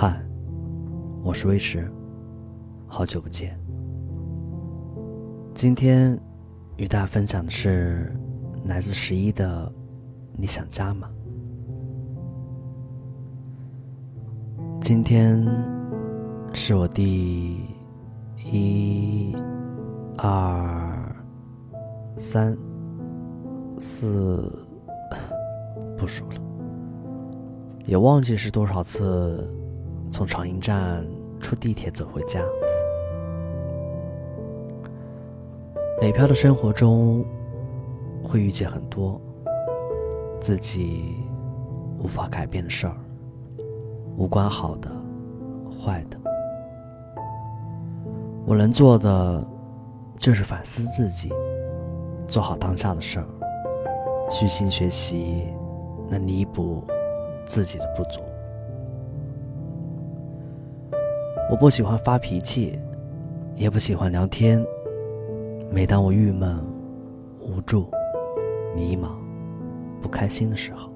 嗨我是威驰，好久不见。今天与大家分享的是来自十一的“你想家吗？”今天是我第一、二、三、四，不数了，也忘记是多少次从长营站出地铁走回家。北漂的生活中，会遇见很多自己无法改变的事儿。无关好的、坏的，我能做的就是反思自己，做好当下的事儿，虚心学习，能弥补自己的不足。我不喜欢发脾气，也不喜欢聊天。每当我郁闷、无助、迷茫、不开心的时候，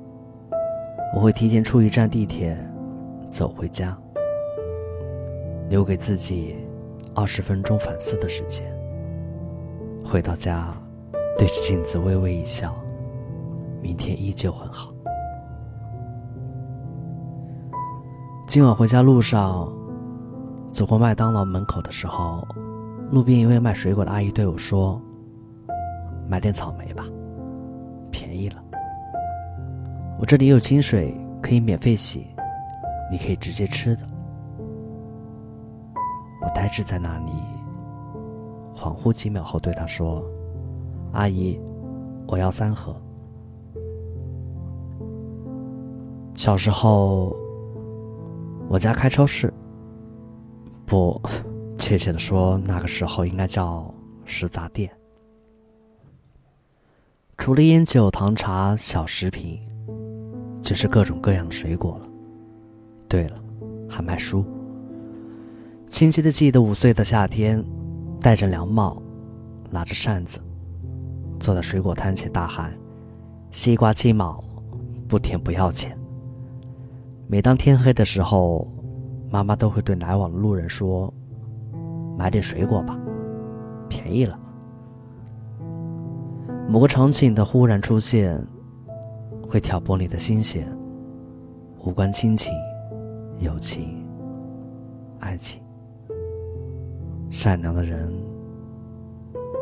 我会提前出一站地铁。走回家，留给自己二十分钟反思的时间。回到家，对着镜子微微一笑，明天依旧很好。今晚回家路上，走过麦当劳门口的时候，路边一位卖水果的阿姨对我说：“买点草莓吧，便宜了。我这里有清水，可以免费洗。”你可以直接吃的。我呆滞在那里，恍惚几秒后，对她说：“阿姨，我要三盒。”小时候，我家开超市，不，确切的说，那个时候应该叫食杂店。除了烟酒、糖茶、小食品，就是各种各样的水果了。对了，还卖书。清晰的记得五岁的夏天，戴着凉帽，拿着扇子，坐在水果摊前大喊：“西瓜七毛，不甜不要钱。”每当天黑的时候，妈妈都会对来往的路人说：“买点水果吧，便宜了。”某个场景的忽然出现，会挑拨你的心弦，无关亲情。友情、爱情，善良的人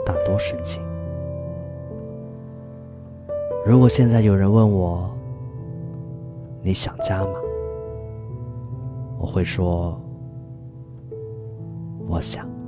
大多深情。如果现在有人问我你想家吗？我会说我想。